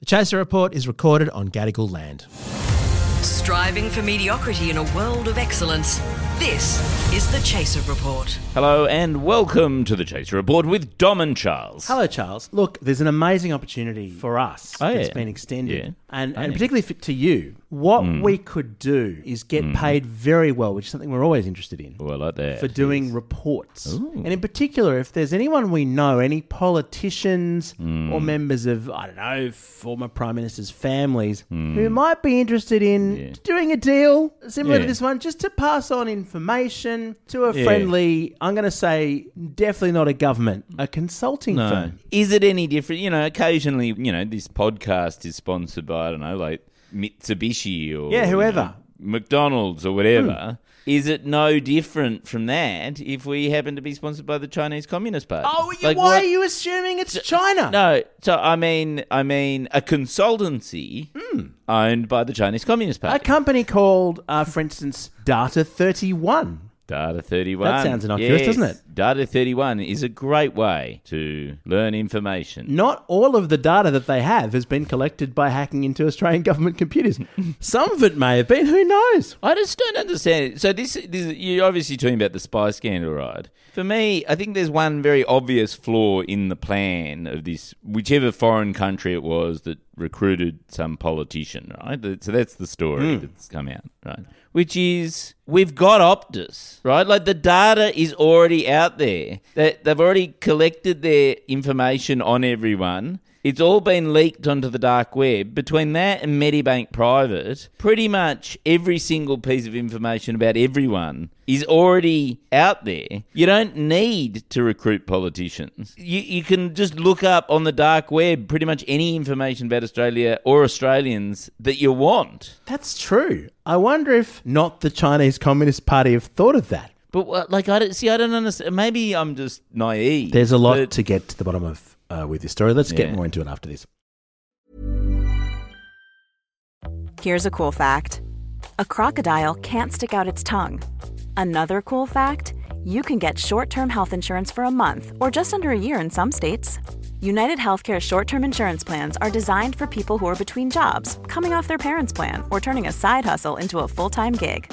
The Chaser Report is recorded on Gadigal land. Striving for mediocrity in a world of excellence. This is the Chaser Report. Hello and welcome to the Chaser Report with Dom and Charles. Hello, Charles. Look, there's an amazing opportunity for us Oh, that's yeah. been extended, Yeah. and, and particularly for, to you. What Mm. we could do is get paid very well, which is something we're always interested in. Well, like that. for doing reports. And in particular, if there's anyone we know, any politicians Mm. or members of, I don't know, former prime ministers' families who might be interested in. Yeah. doing a deal similar to Yeah. this one, just to pass on information to a Yeah. friendly, I'm going to say, definitely not a government, a mm. consulting No. firm. Is it any different? You know, occasionally, you know, this podcast is sponsored by, I don't know, like Mitsubishi or Yeah, you whoever. know, McDonald's or whatever. Mm. Is it no different from that if we happen to be sponsored by the Chinese Communist Party? Oh, Like, why what- are you assuming it's China? No, so I mean, I mean, a consultancy owned by the Chinese Communist Party. A company called, uh, for instance, Data 31. Data 31. That sounds innocuous, Yes. doesn't it? Data 31 is a great way to learn information. Not all of the data that they have has been collected by hacking into Australian government computers. Some of it may have been. Who knows? I just don't understand. it. So this, this you're obviously talking about the spy scandal, right? For me, I think there's one very obvious flaw in the plan of this, whichever foreign country it was that recruited some politician, right? So that's the story hmm. that's come out, right? Which is we've got Optus, right? Like the data is already out there. That they've already collected their information on everyone. It's all been leaked onto the dark web. Between that and Medibank Private, pretty much every single piece of information about everyone is already out there. You don't need to recruit politicians. You, you can just look up on the dark web pretty much any information about Australia or Australians that you want. That's true. I wonder if not the Chinese Communist Party have thought of that. But like, I don't see. I don't understand. Maybe I'm just naive. There's a lot but- to get to the bottom of uh, with this story. Let's get more into it after this. Here's a cool fact a crocodile can't stick out its tongue. Another cool fact you can get short term health insurance for a month or just under a year in some states. United Healthcare short term insurance plans are designed for people who are between jobs, coming off their parents' plan, or turning a side hustle into a full time gig.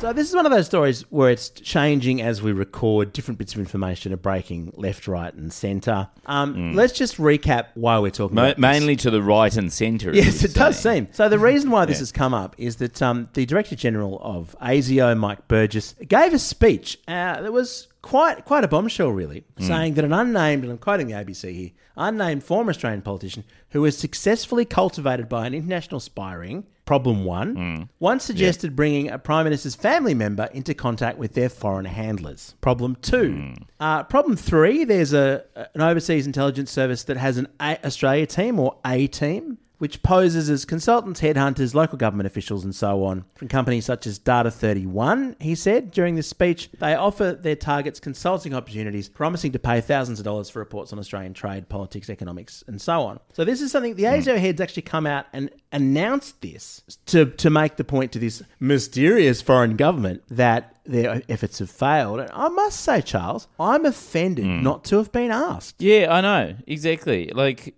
So this is one of those stories where it's changing as we record. Different bits of information are breaking left, right, and centre. Um, Let's just recap why we're talking Ma- about this. mainly to the right and centre. Yes, it does seem. So the reason why this has come up is that um, the Director General of ASIO, Mike Burgess, gave a speech uh, that was quite quite a bombshell, really, saying that an unnamed, and I'm quoting the ABC here, unnamed former Australian politician who was successfully cultivated by an international spy ring, problem one, One suggested bringing a Prime Minister's family member into contact with their foreign handlers. Problem two. Uh, problem three, there's a an overseas intelligence service that has an a- Australia team or a team which poses as consultants, headhunters, local government officials, and so on from companies such as Data 31. He said during this speech, they offer their targets consulting opportunities, promising to pay thousands of dollars for reports on Australian trade, politics, economics, and so on. So this is something the hmm. ASIO heads actually come out and announced this to to make the point to this mysterious foreign government that their efforts have failed. And I must say, Charles, I'm offended hmm. not to have been asked. Yeah, I know exactly. Like,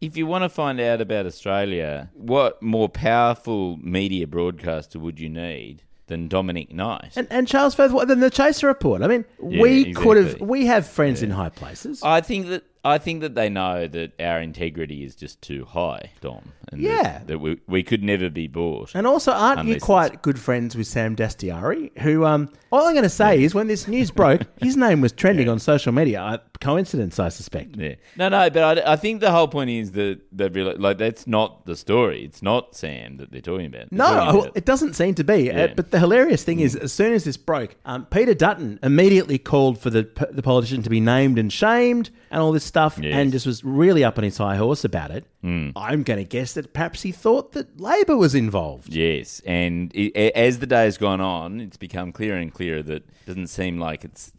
if you want to find out about Australia, what more powerful media broadcaster would you need than Dominic Knight? And, and Charles Firth, then the Chaser report? I mean, Yeah, we could have, we have friends in high places. I think that I think that they know that our integrity is just too high, Dom. And Yeah. that, that we we could never be bought. and also, aren't you quite good friends with Sam Dastyari? Who, um, all I'm going to say is, when this news broke, his name was trending on social media. Coincidence, I suspect. Yeah. No, no, but I, I think the whole point is that they really like that's not the story. It's not Sam that they're talking about. They're No, talking about- it doesn't seem to be. Uh, Yeah. but the hilarious thing is, as soon as this broke, um, Peter Dutton immediately called for the the politician to be named and shamed and all this stuff, Yes. and just was really up on his high horse about it. I'm going to guess that perhaps he thought that Labor was involved. Yes, and it, as the day has gone on, it's become clearer and clearer that it doesn't seem like it's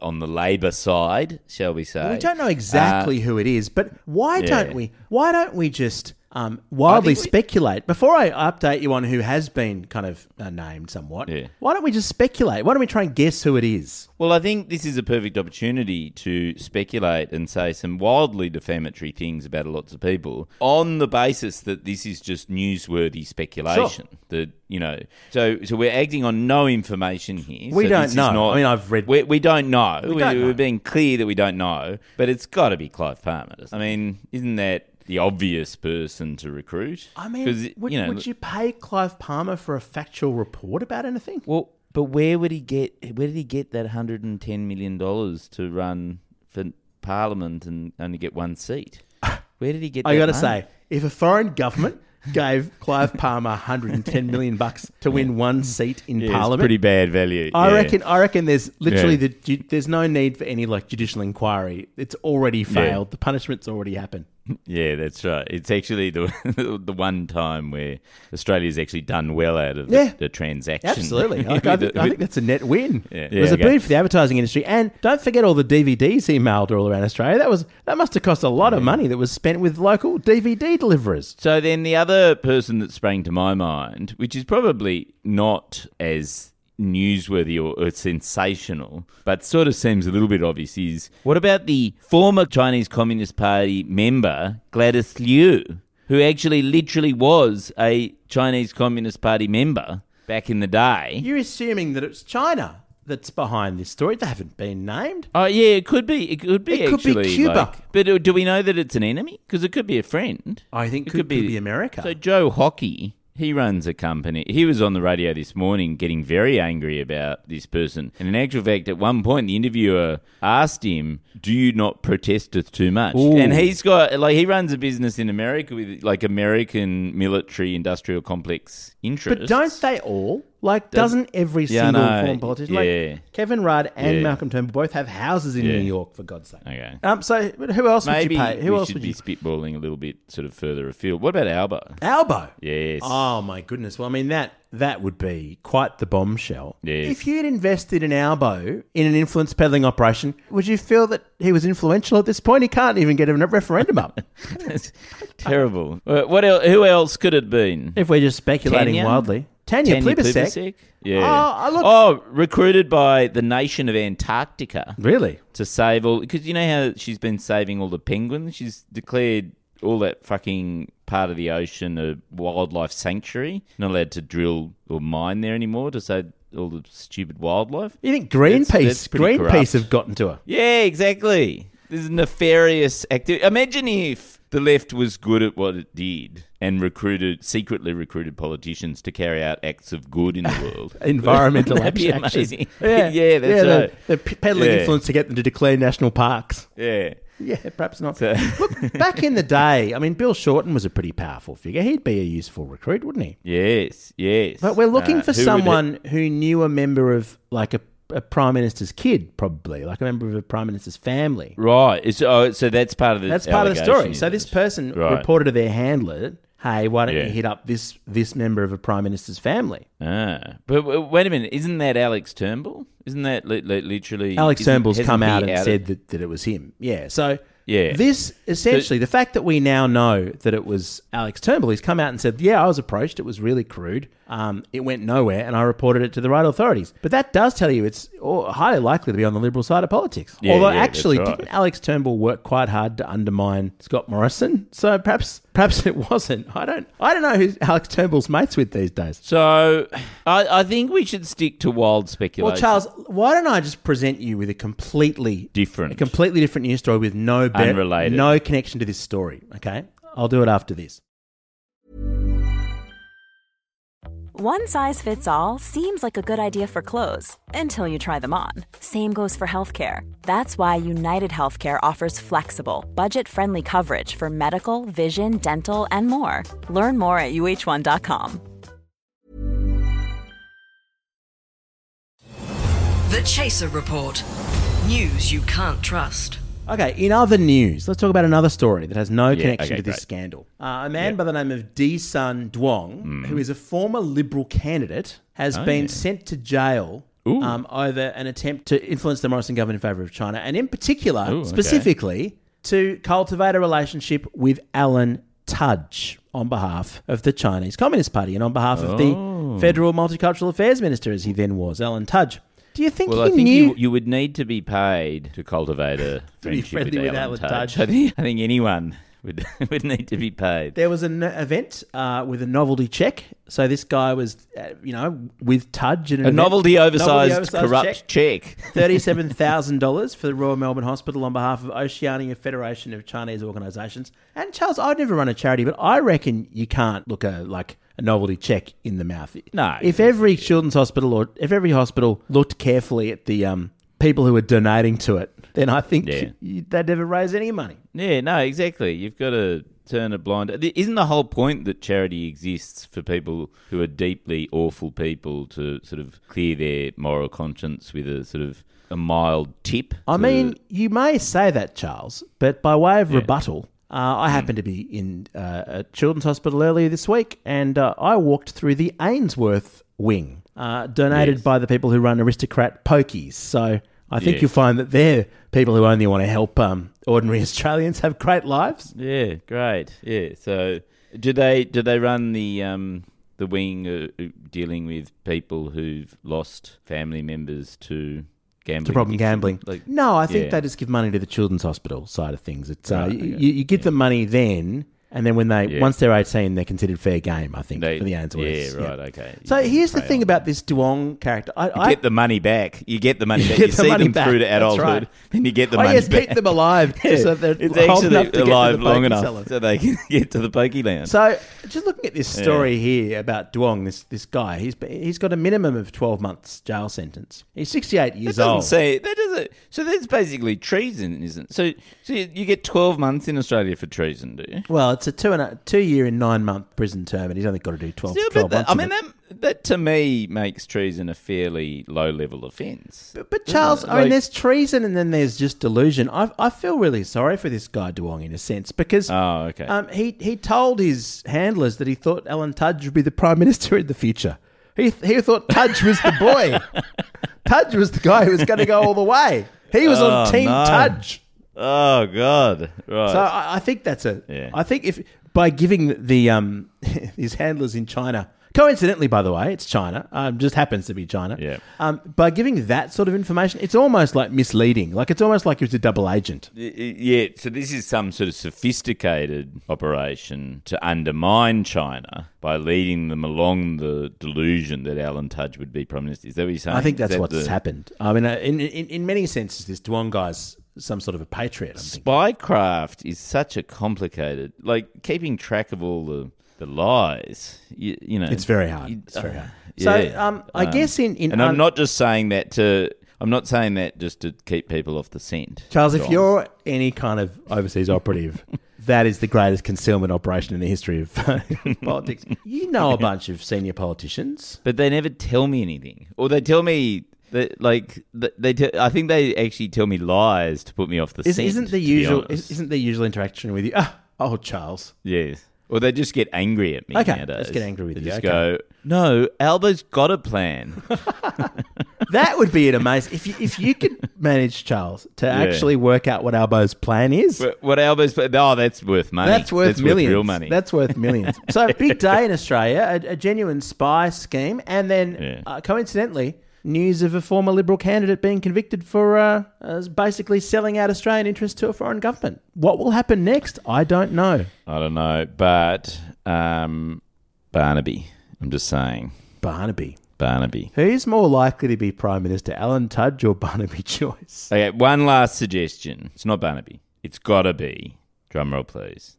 on the Labor side, shall we say? We don't know exactly Uh, who it is, but why yeah. don't we? Why don't we just um, wildly we- speculate? Before I update you on who has been kind of uh, named somewhat, Yeah. why don't we just speculate? Why don't we try and guess who it is? Well, I think this is a perfect opportunity to speculate and say some wildly defamatory things about lots of people on the basis that this is just newsworthy speculation. That you know, so so we're acting on no information here. We So don't this is know. not- I mean, I've read- We, we don't know. We, don't know. We're being clear that we don't know, but it's got to be Clive Palmer. I mean, isn't that the obvious person to recruit? I mean, 'Cause, would, you know, would you pay Clive Palmer for a factual report about anything? Well, but where would he get? Where did he get that hundred and ten million dollars to run for Parliament and only get one seat? Where did he get? I that got to say, if a foreign government gave Clive Palmer 110 million bucks to win one seat in yeah, it's Parliament, pretty bad value. I yeah. reckon. I reckon there's literally Yeah. the there's no need for any like judicial inquiry. It's already failed. The punishment's already happened. Yeah, that's right. It's actually the the one time where Australia's actually done well out of Yeah. the, the transaction. Absolutely. I, think, I think that's a net win. Yeah. It was Yeah, a boon for the advertising industry. And don't forget all the DVDs he mailed all around Australia. That was that must have cost a lot of money that was spent with local DVD deliverers. So then the other person that sprang to my mind, which is probably not as newsworthy or, or sensational, but sort of seems a little bit obvious, is what about the former Chinese Communist Party member Gladys Liu, who actually literally was a Chinese Communist Party member back in the day? You're assuming that it's China that's behind this story. They haven't been named. Oh yeah, it could be. It could be. It could be actually, Cuba. like- but uh, do we know that it's an enemy? Because it could be a friend. I think It could, could be, America. So Joe Hockey, he runs a company. He was on the radio this morning getting very angry about this person. And in actual fact, at one point, the interviewer asked him, "Do you not protest too much?" Ooh. And he's got like he runs a business in America with like American military industrial complex interests. but don't they all? Like, doesn't every Yeah, single know. foreign politician? Yeah. Like Kevin Rudd and Yeah. Malcolm Turnbull both have houses in. New York, for God's sake. Okay. Um, so who else Maybe would you pay? Who else would be you? spitballing a little bit sort of further afield. What about Albo? Albo. Yes. Oh my goodness! Well, I mean that that would be quite the bombshell. Yes. If you'd invested in Albo in an influence peddling operation, would you feel that he was influential at this point? He can't even get a referendum up. That's terrible. What else? Who else could it have been? if we're just speculating Tanya? wildly, Tanya, Tanya Plibersek. Plibersek? Yeah. Oh, oh, recruited by the nation of Antarctica Really? to save all. Because you know how she's been saving all the penguins. She's declared all that fucking part of the ocean a wildlife sanctuary. Not allowed to drill or mine there anymore to save all the stupid wildlife. You think Greenpeace? That's- that's Greenpeace corrupt. have gotten to her. Yeah, exactly. This is nefarious activity. Imagine if the left was good at what it did and recruited, secretly recruited politicians to carry out acts of good in the world. Environmental Wouldn't that be action. Yeah, yeah, that's yeah, they're- They're, peddling Yeah. influence to get them to declare national parks. Yeah. Yeah, perhaps not. So- Look, back in the day, I mean, Bill Shorten was a pretty powerful figure. He'd be a useful recruit, wouldn't he? Yes, yes. But we're looking Uh, for someone who knew a member of, like, a, a prime minister's kid, probably, like a member of a prime minister's family. right. It's, oh, so that's part of the. That's part of the story. So this person Right. reported to their handler, "Hey, why don't Yeah. you hit up this this member of a prime minister's family?" Ah, but wait a minute. Isn't that Alex Turnbull? Isn't that li- li- literally? Alex Turnbull's come out and outed- said that, that it was him. Yeah. So Yeah. this essentially the fact that we now know that it was Alex Turnbull. He's come out and said, "Yeah, I was approached. It was really crude. Um, it went nowhere, and I reported it to the right authorities." But that does tell you it's highly likely to be on the liberal side of politics. Yeah, Although yeah, actually, right. didn't Alex Turnbull work quite hard to undermine Scott Morrison? So perhaps perhaps it wasn't. I don't I don't know who Alex Turnbull's mates with these days. So I, I think we should stick to wild speculation. Well, Charles, why don't I just present you with a completely Different. a completely different news story with no be- Unrelated. no connection to this story? Okay, I'll do it after this. One size fits all seems like a good idea for clothes until you try them on. Same goes for healthcare. That's why United Healthcare offers flexible, budget friendly coverage for medical, vision, dental, and more. Learn more at uh1.com. The Chaser Report. News you can't trust. Okay, in other news, let's talk about another story that has no Yeah, connection okay, to this great. scandal. Uh, a man by the name of Di Sanh Duong, Hmm. who is a former Liberal candidate, has Oh, been sent to jail Ooh. um, over an attempt to influence the Morrison government in favour of China, and in particular, Ooh, okay. specifically, to cultivate a relationship with Alan Tudge on behalf of the Chinese Communist Party and on behalf of Oh. the Federal Multicultural Affairs Minister, as he then was, Alan Tudge. Do you think Well, he I think knew? you, you would need to be paid to cultivate a be friendship friendly with with Alan Alan Tudge. Tudge. I think, I think anyone would would need to be paid. There was an event uh, with a novelty check. So this guy was, uh, you know, with Tudge and an A event- novelty oversized, oversized corrupt check. Thirty-seven thousand dollars for the Royal Melbourne Hospital on behalf of Oceania Federation of Chinese Organisations. And Charles, I'd never run a charity, but I reckon you can't look a like a novelty check in the mouth. No. If every children's hospital or if every hospital looked carefully at the um, people who were donating to it, then I think Yeah. you- they'd never raise any money. Yeah, no, exactly. You've got to turn a blind. Isn't the whole point that charity exists for people who are deeply awful people to sort of clear their moral conscience with a sort of a mild tip? I to- mean, you may say that, Charles, but by way of rebuttal, uh, I happened to be in uh, a children's hospital earlier this week, and uh, I walked through the Ainsworth wing, uh, donated Yes. by the people who run Aristocrat Pokies. So I think Yeah. you'll find that they're people who only want to help um, ordinary Australians have great lives. yeah, great. Yeah. So, do they do they run the um the wing uh, dealing with people who've lost family members to gambling? To problem gambling. Like, no, I think yeah. they just give money to the children's hospital side of things. It's uh, Right, you, okay. you give them money then, and then when they Yeah. once they're eighteen, they're considered fair game. I think they, for the Ainsworths. Yeah, right. Okay. So You can here's the thing on about this Duong character. I, You I get the money back. You get the money back. get You the see them back. through to adulthood, right. then you get the oh money yes, back. keep them alive just so they're it's old actually enough to get to alive the long enough sellers. so they can get to the pokey land. So, just looking at this story here about Duong, this this guy, he's he's got a minimum of twelve months jail sentence. He's sixty eight that years doesn't old. say that doesn't. So that's basically treason, isn't? it? So so you you get twelve months in Australia for treason, do you? well, it's a two and a two year and nine month prison term, and he's only got to do 12, Still, 12 but that. I mean, that, that to me makes treason a fairly low level offence. But, but Charles, I mean, Like- there's treason and then there's just delusion. I I feel really sorry for this guy Duong in a sense because Oh, okay. Um, he he told his handlers that he thought Alan Tudge would be the prime minister in the future. He he thought Tudge was the boy. Tudge was the guy who was going to go all the way. He was on Oh, Team no. Tudge. Oh God! Right. So I, I think that's a. I Yeah. think if by giving the um his handlers in China. Coincidentally, by the way, it's China. Um, just happens to be China. Yeah. Um, by giving that sort of information, it's almost like misleading. Like it's almost like he was a double agent. Y- y- Yeah, so this is some sort of sophisticated operation to undermine China by leading them along the delusion that Alan Tudge would be prime minister. Is that what you're saying? I think Is that's that what's the- happened. I mean, uh, in, in in many senses, this Duong guy's some sort of a patriot. I'm thinking. Spycraft is such a complicated, like keeping track of all the the lies. You, you know, It's very hard. you- It's very uh, hard. So, yeah. um, I guess in- in and un- I'm not just saying that to. I'm not saying that just to keep people off the scent. Charles, if you're any kind of overseas operative, that is the greatest concealment operation in the history of politics. You know a bunch of senior politicians. but they never tell me anything, or they tell me that like th- they. Te- I think they actually tell me lies to put me off the Is, scent. isn't the usual? Isn't the usual interaction with you? Ah, oh, Charles. Yes. Or they just get angry at me. Okay, nowadays. let's get angry with they you, Just okay. go, no, Albo's got a plan. That would be an amazing if you, if you could manage Charles to actually work out what Albo's plan is. But what Albo's plan? Oh, that's worth money. That's worth millions. real money. That's worth millions. so big day in Australia, a, a genuine spy scheme, and then Yeah. uh, coincidentally, news of a former Liberal candidate being convicted for uh, uh, basically selling out Australian interests to a foreign government. What will happen next? I don't know. I don't know, but um, Barnaby. I'm just saying, Barnaby. Barnaby. Who's more likely to be Prime Minister, Alan Tudge or Barnaby Joyce? Okay, one last suggestion. It's not Barnaby. It's got to be. Drumroll, please.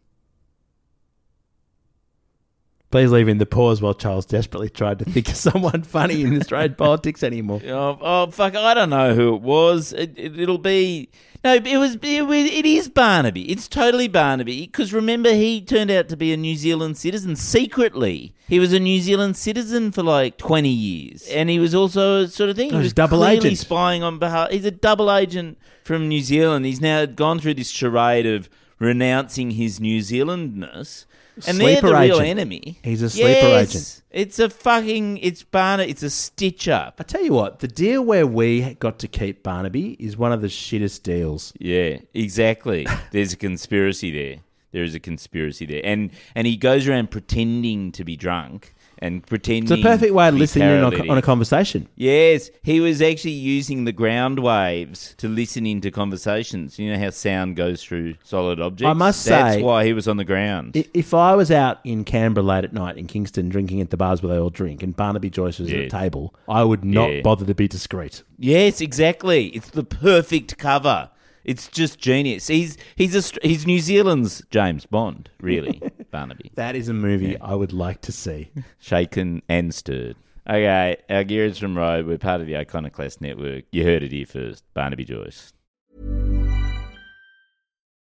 Please leave in the pause while Charles desperately tried to think of someone funny in Australian politics anymore. Oh, oh fuck! I don't know who it was. It, it, it'll be no. It was. It, it is Barnaby. It's totally Barnaby. Because remember, he turned out to be a New Zealand citizen secretly. He was a New Zealand citizen for like twenty years, and he was also a sort of thing. Oh, he he's was double agent. spying on behalf. He's a double agent from New Zealand. He's now gone through this charade of renouncing his New Zealandness. And Sleeper they're the real agent. enemy. He's a sleeper Yes. agent. It's a fucking. It's Barna. It's a stitch up. I tell you what, the deal where we got to keep Barnaby is one of the shittest deals. Yeah, exactly. There's a conspiracy there. There is a conspiracy there, and and he goes around pretending to be drunk and pretending. It's a perfect way to listen in on, on a conversation. Yes, he was actually using the ground waves to listen into conversations. You know how sound goes through solid objects. I must that's say- That's why he was on the ground. If I was out in Canberra late at night in Kingston drinking at the bars where they all drink and Barnaby Joyce was at a table, I would not Yeah. bother to be discreet. yes, exactly. It's the perfect cover. It's just genius. He's he's a, he's New Zealand's James Bond, really, Barnaby. That is a movie I would like to see. shaken and stirred. Okay, our gear is from Rode. We're part of the Iconoclast Network. You heard it here first. Barnaby Joyce.